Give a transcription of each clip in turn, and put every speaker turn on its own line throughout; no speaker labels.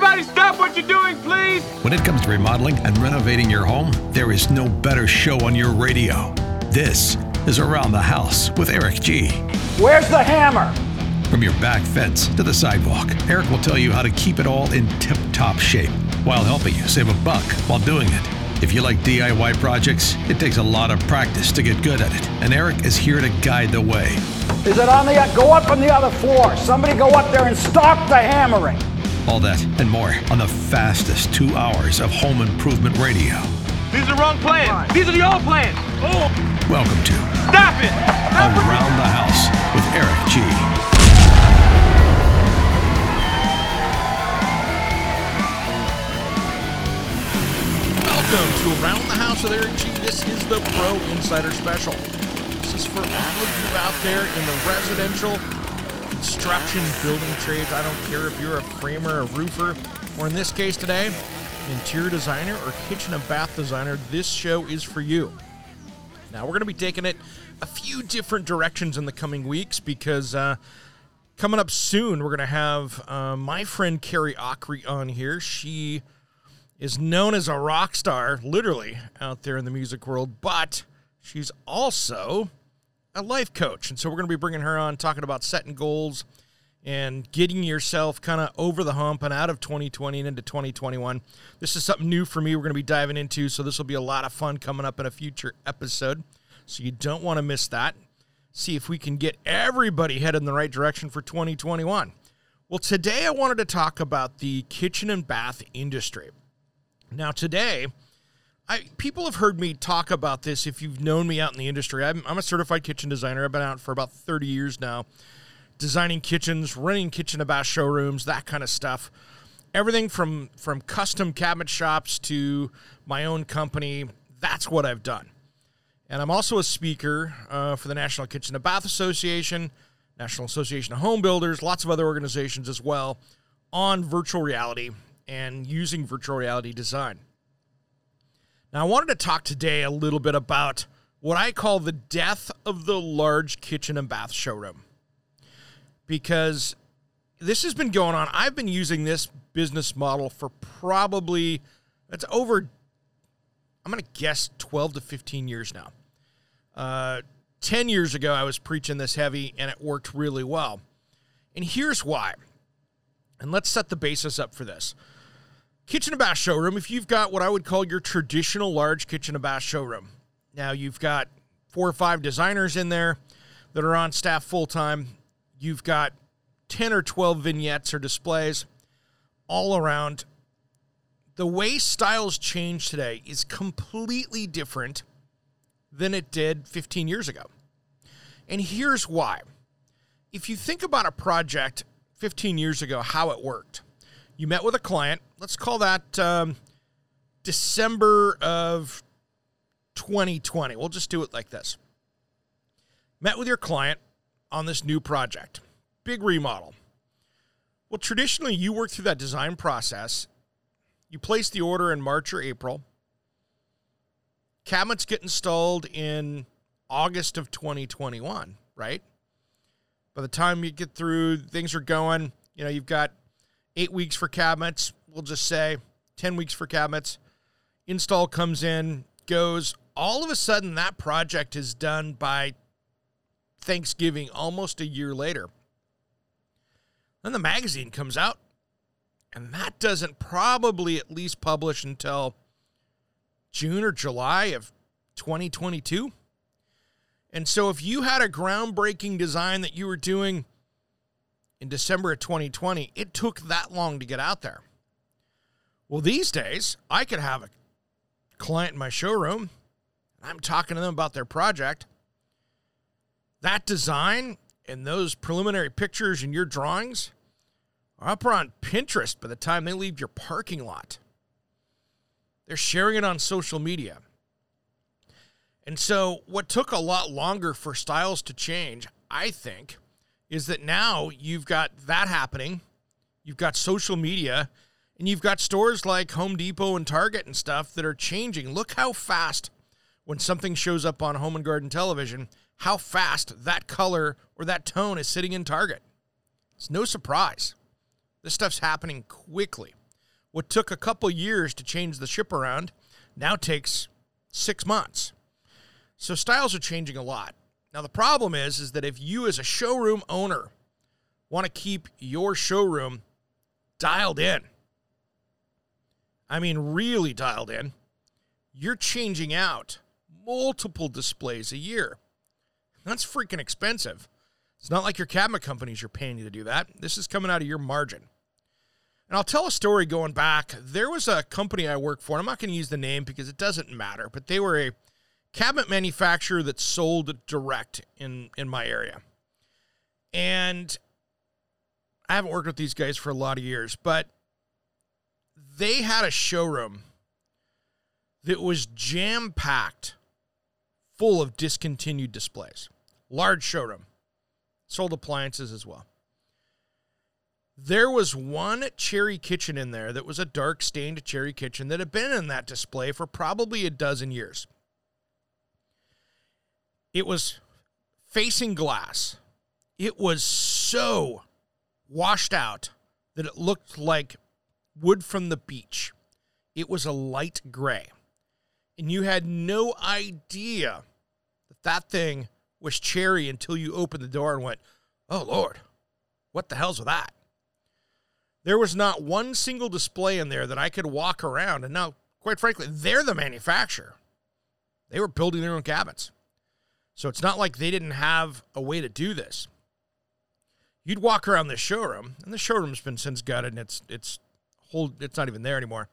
Everybody stop what you're doing, please!
When it comes to remodeling and renovating your home, there is no better show on your radio. This is Around the House with Eric G.
Where's the hammer?
From your back fence to the sidewalk, Eric will tell you how to keep it all in tip top shape while helping you save a buck while doing it. If you like DIY projects, it takes a lot of practice to get good at it, and Eric is here to guide the way.
Is it on the go up on the other floor? Somebody go up there and stop the hammering.
All that and more on the fastest two hours of home improvement radio.
These are the wrong plans. These are the old plans. Oh,
Welcome to
stop it! Stop it!
Around the House with Eric G.
Welcome to Around the House with Eric G. This is the Pro Insider Special. This is for all of you out there in the residential construction building trades. I don't care if you're a framer, a roofer, or in this case today, interior designer or kitchen and bath designer. This show is for you. Now we're going to be taking it a few different directions in the coming weeks because uh, coming up soon we're going to have uh, my friend Carrie Ockery on here. She is known as a rock star, literally, out there in the music world, but she's also a life coach. And so we're going to be bringing her on, talking about setting goals and getting yourself kind of over the hump and out of 2020 and into 2021. This is something new for me. We're going to be diving into, so this will be a lot of fun coming up in a future episode. So you don't want to miss that. See if we can get everybody headed in the right direction for 2021. Well, today I wanted to talk about the kitchen and bath industry. Now, today, I people have heard me talk about this if you've known me out in the industry. I'm, I'm a certified kitchen designer. I've been out for about 30 years now, designing kitchens, running kitchen about showrooms, that kind of stuff. Everything from from custom cabinet shops to my own company. That's what I've done. And I'm also a speaker uh, for the National Kitchen and Bath Association, National Association of Home Builders, lots of other organizations as well on virtual reality and using virtual reality design. Now, I wanted to talk today a little bit about what I call the death of the large kitchen and bath showroom. Because this has been going on. I've been using this business model for probably, it's over, I'm going to guess 12 to 15 years now. Uh, 10 years ago, I was preaching this heavy and it worked really well. And here's why. And let's set the basis up for this. Kitchen and bath showroom, if you've got what I would call your traditional large kitchen and bath showroom, now you've got four or five designers in there that are on staff full time. You've got 10 or 12 vignettes or displays all around. The way styles change today is completely different than it did 15 years ago. And here's why. If you think about a project 15 years ago, how it worked, you met with a client. Let's call that um, December of 2020. We'll just do it like this. Met with your client on this new project, big remodel. Well, traditionally, you work through that design process. You place the order in March or April. Cabinets get installed in August of 2021, right? By the time you get through, things are going. You know, you've got eight weeks for cabinets. We'll just say 10 weeks for cabinets. Install comes in, goes. All of a sudden, that project is done by Thanksgiving, almost a year later. Then the magazine comes out, and that doesn't probably at least publish until June or July of 2022. And so, if you had a groundbreaking design that you were doing in December of 2020, it took that long to get out there. Well, these days, I could have a client in my showroom, and I'm talking to them about their project. That design and those preliminary pictures and your drawings are up on Pinterest by the time they leave your parking lot. They're sharing it on social media. And so, what took a lot longer for styles to change, I think, is that now you've got that happening. You've got social media, and you've got stores like Home Depot and Target and stuff that are changing. Look how fast, when something shows up on Home and Garden television, how fast that color or that tone is sitting in Target. It's no surprise. This stuff's happening quickly. what took a couple years to change the ship around now takes six months. So styles are changing a lot. Now the problem is, is that if you as a showroom owner want to keep your showroom dialed in, I mean really dialed in, you're changing out multiple displays a year. That's freaking expensive. It's not like your cabinet companies are paying you to do that. This is coming out of your margin. And I'll tell a story going back. There was a company I worked for. I'm not going to use the name because it doesn't matter, but they were a cabinet manufacturer that sold direct in in my area. And I haven't worked with these guys for a lot of years, but they had a showroom that was jam packed full of discontinued displays. Large showroom. Sold appliances as well. There was one cherry kitchen in there that was a dark stained cherry kitchen that had been in that display for probably a dozen years. It was facing glass. It was so washed out that it looked like wood from the beach. It was a light gray. And you had no idea that that thing was cherry until you opened the door and went, oh, Lord, what the hell's with that? There was not one single display in there that I could walk around. And now, quite frankly, they're the manufacturer. They were building their own cabins. So it's not like they didn't have a way to do this. You'd walk around the showroom, and the showroom's been since gutted and it's it's whole it's not even there anymore.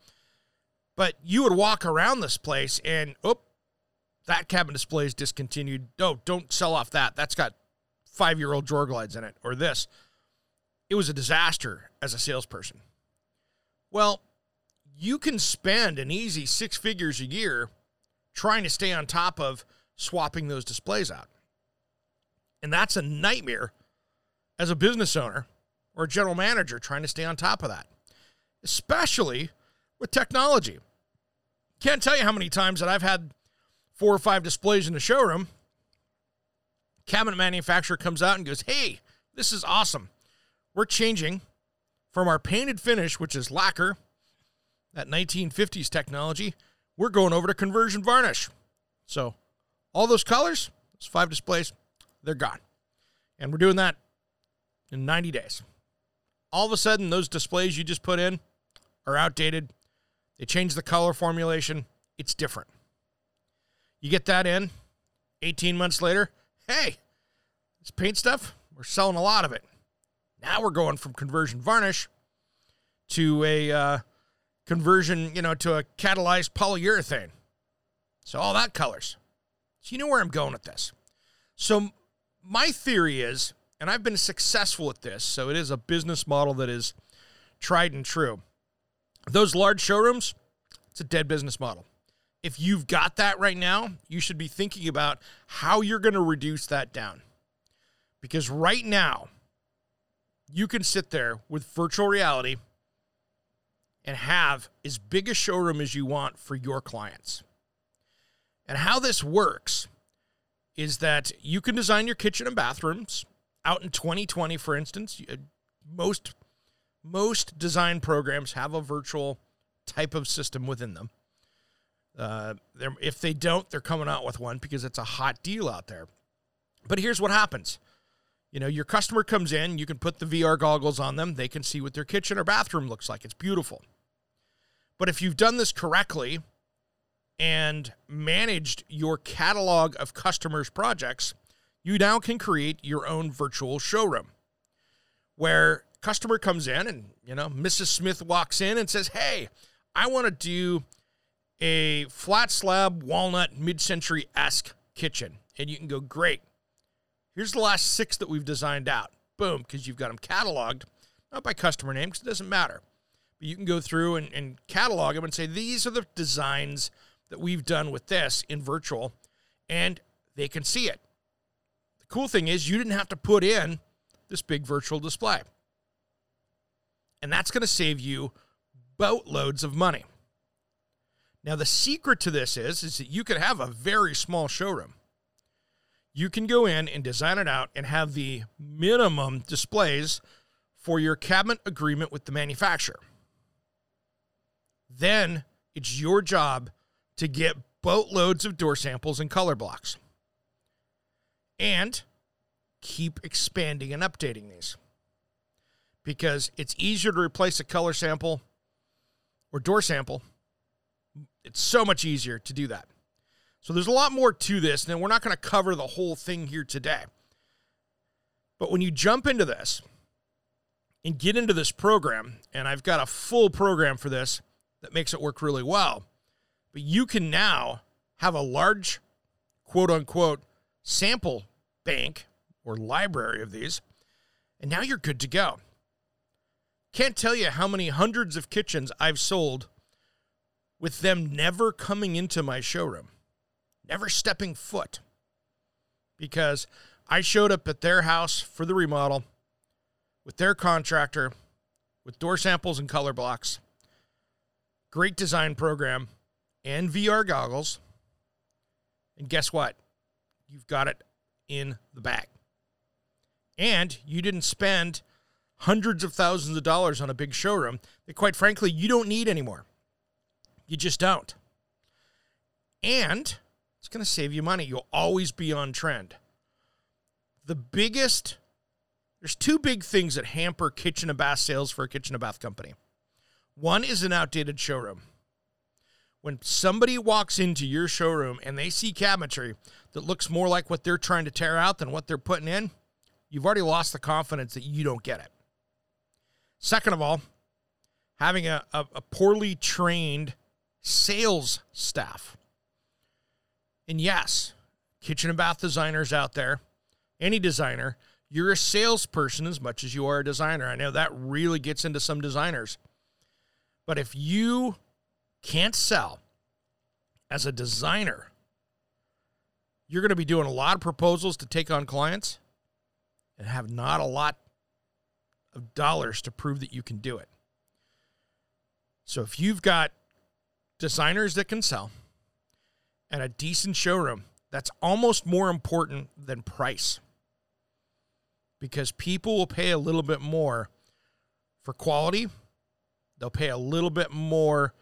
But you would walk around this place and oh, that cabin display is discontinued. No, don't sell off that. That's got five year old drawer glides in it, or this. It was a disaster as a salesperson. Well, you can spend an easy six figures a year trying to stay on top of swapping those displays out. And that's a nightmare as a business owner or a general manager trying to stay on top of that, especially with technology. Can't tell you how many times that I've had four or five displays in the showroom. Cabinet manufacturer comes out and goes, Hey, this is awesome. We're changing from our painted finish, which is lacquer, that 1950s technology. We're going over to conversion varnish. So, all those colors, those five displays, they're gone. And we're doing that in 90 days. All of a sudden, those displays you just put in are outdated. They change the color formulation. It's different. You get that in 18 months later. Hey, this paint stuff, we're selling a lot of it. Now we're going from conversion varnish to a uh, conversion, you know, to a catalyzed polyurethane. So all that colors. So you know where I'm going with this. So my theory is, and I've been successful at this, so it is a business model that is tried and true. Those large showrooms, it's a dead business model if you've got that right now, you should be thinking about how you're going to reduce that down. Because right now, you can sit there with virtual reality and have as big a showroom as you want for your clients. And how this works is that you can design your kitchen and bathrooms out in 2020 for instance most most design programs have a virtual type of system within them uh, if they don't, they're coming out with one because it's a hot deal out there. But here's what happens. You know, your customer comes in, you can put the VR goggles on them, they can see what their kitchen or bathroom looks like. It's beautiful. But if you've done this correctly and managed your catalog of customers' projects, you now can create your own virtual showroom where customer comes in and, you know, Mrs. Smith walks in and says, "Hey, I want to do a flat slab walnut mid century esque kitchen. And you can go, great. Here's the last six that we've designed out. Boom, because you've got them cataloged, not by customer name, because it doesn't matter. But you can go through and, and catalog them and say, these are the designs that we've done with this in virtual, and they can see it. The cool thing is, you didn't have to put in this big virtual display. And that's going to save you boatloads of money. Now, the secret to this is, is that you can have a very small showroom. You can go in and design it out and have the minimum displays for your cabinet agreement with the manufacturer. then it's your job to get boatloads of door samples and color blocks. And keep expanding and updating these. Because it's easier to replace a color sample or door sample. It's so much easier to do that. So there's a lot more to this, and we're not going to cover the whole thing here today. But when you jump into this and get into this program, and I've got a full program for this that makes it work really well, but you can now have a large quote unquote sample bank or library of these, and now you're good to go. Can't tell you how many hundreds of kitchens I've sold with them never coming into my showroom, never stepping foot, because I showed up at their house for the remodel with their contractor, with door samples and color blocks, great design program, and VR goggles. And guess what? You've got it in the bag. And you didn't spend hundreds of thousands of dollars on a big showroom that, quite frankly, you don't need anymore. You just don't. And it's going to save you money. You'll always be on trend. The biggest, there's two big things that hamper kitchen and bath sales for a kitchen and bath company. One is an outdated showroom. When somebody walks into your showroom and they see cabinetry that looks more like what they're trying to tear out than what they're putting in, you've already lost the confidence that you don't get it. Second of all, having a, a, a poorly trained sales staff. And yes, kitchen and bath designers out there, any designer, you're a salesperson as much as you are a designer. I know that really gets into some designers. But if you can't sell as a designer, you're going to be doing a lot of proposals to take on clients and have not a lot of dollars to prove that you can do it. So if you've got designers that can sell and a decent showroom, that's almost more important than price because people will pay a little bit more for quality. They'll pay a little bit more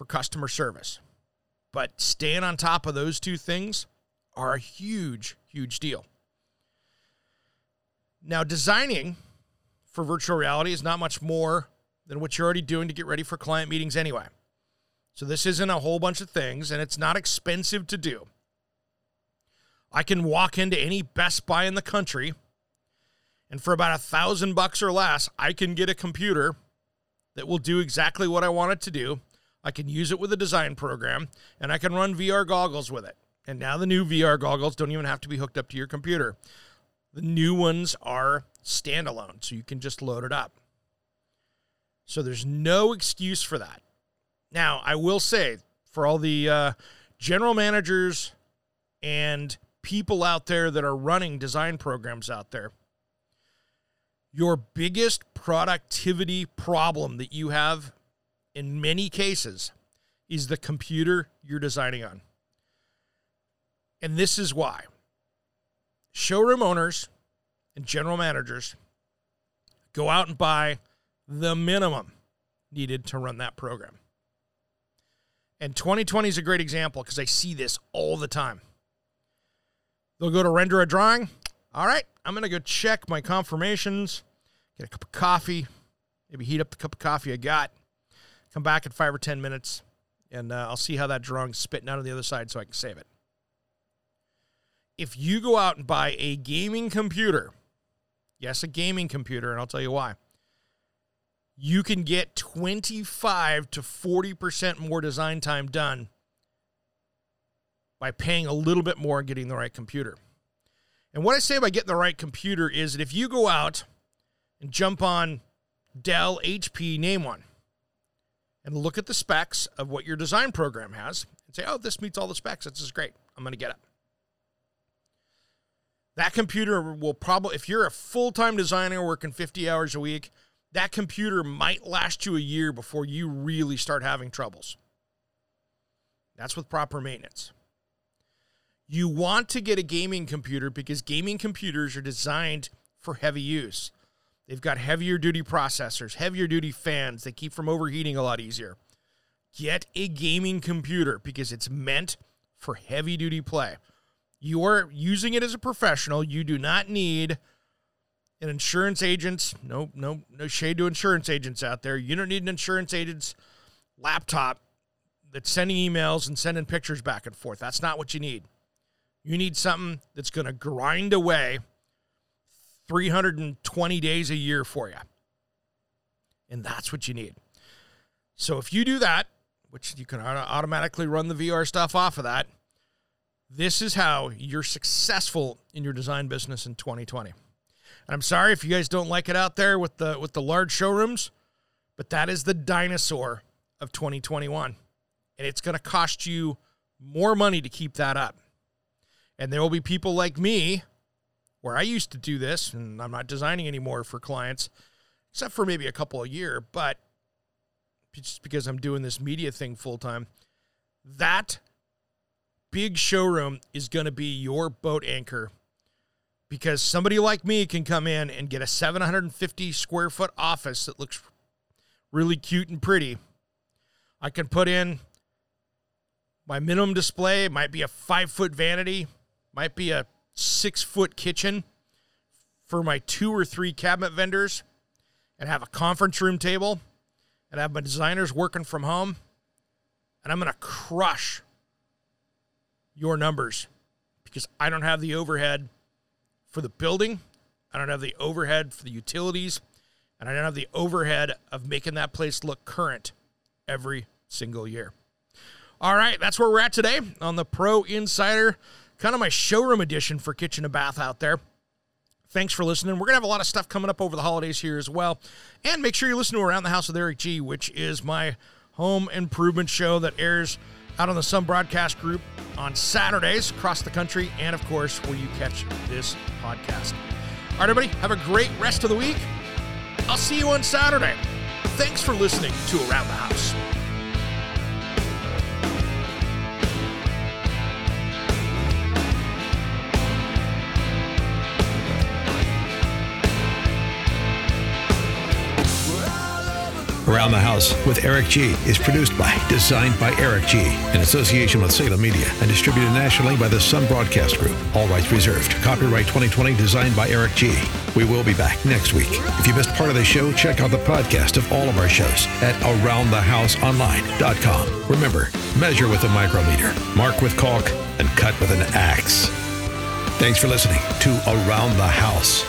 for customer service. But staying on top of those two things are a huge, huge deal. Now, designing for virtual reality is not much more than what you're already doing to get ready for client meetings anyway. So, this isn't a whole bunch of things, and it's not expensive to do. I can walk into any Best Buy in the country, and for about a thousand bucks or less, I can get a computer that will do exactly what I want it to do. I can use it with a design program, and I can run VR goggles with it. And now the new VR goggles don't even have to be hooked up to your computer. The new ones are standalone, so you can just load it up. So there's no excuse for that. Now, I will say for all the uh, general managers and people out there that are running design programs out there, your biggest productivity problem that you have in many cases is the computer you're designing on. And this is why showroom owners and general managers go out and buy the minimum needed to run that program. And 2020 is a great example because I see this all the time. They'll go to render a drawing. All right, I'm going to go check my confirmations, get a cup of coffee, maybe heat up the cup of coffee I got, come back in five or 10 minutes, and uh, I'll see how that drawing's spitting out on the other side so I can save it. If you go out and buy a gaming computer, yes, a gaming computer, and I'll tell you why you can get 25 to 40% more design time done by paying a little bit more and getting the right computer. And what I say by getting the right computer is that if you go out and jump on Dell, HP, name one, and look at the specs of what your design program has and say, oh, this meets all the specs. This is great. I'm going to get it. That computer will probably, if you're a full time designer working 50 hours a week, that computer might last you a year before you really start having troubles. That's with proper maintenance. You want to get a gaming computer because gaming computers are designed for heavy use. They've got heavier duty processors, heavier duty fans. They keep from overheating a lot easier. get a gaming computer because it's meant for heavy duty play. You're using it as a professional. You do not need an insurance agent's no no no shade to insurance agents out there. You don't need an insurance agent's laptop that's sending emails and sending pictures back and forth. That's not what you need. You need something that's going to grind away 320 days a year for you. And that's what you need. So if you do that, which you can automatically run the VR stuff off of that, this is how you're successful in your design business in 2020. And I'm sorry if you guys don't like it out there with the with the large showrooms, but that is the dinosaur of 2021. And it's going to cost you more money to keep that up. And there will be people like me where I used to do this and I'm not designing anymore for clients except for maybe a couple a year, but just because I'm doing this media thing full time, that big showroom is going to be your boat anchor because somebody like me can come in and get a 750 square foot office that looks really cute and pretty. I can put in my minimum display, might be a five foot vanity, might be a six foot kitchen for my two or three cabinet vendors, and have a conference room table and have my designers working from home, and I'm going to crush your numbers because I don't have the overhead for the building, I don't have the overhead for the utilities, and I don't have the overhead of making that place look current every single year. All right, that's where we're at today on the Pro Insider, kind of my showroom edition for kitchen and bath out there. Thanks for listening. We're going to have a lot of stuff coming up over the holidays here as well. And make sure you listen to Around the House with Eric G, which is my home improvement show that airs out on the Sun Broadcast Group on Saturdays across the country, and of course, where you catch this podcast. All right, everybody, have a great rest of the week. I'll see you on Saturday. Thanks for listening to Around the House.
Around the House with Eric G is produced by, designed by Eric G, in association with Salem Media, and distributed nationally by the Sun Broadcast Group. All rights reserved. Copyright 2020, designed by Eric G. We will be back next week. If you missed part of the show, check out the podcast of all of our shows at AroundTheHouseOnline.com. Remember, measure with a micrometer, mark with caulk, and cut with an axe. Thanks for listening to Around the House.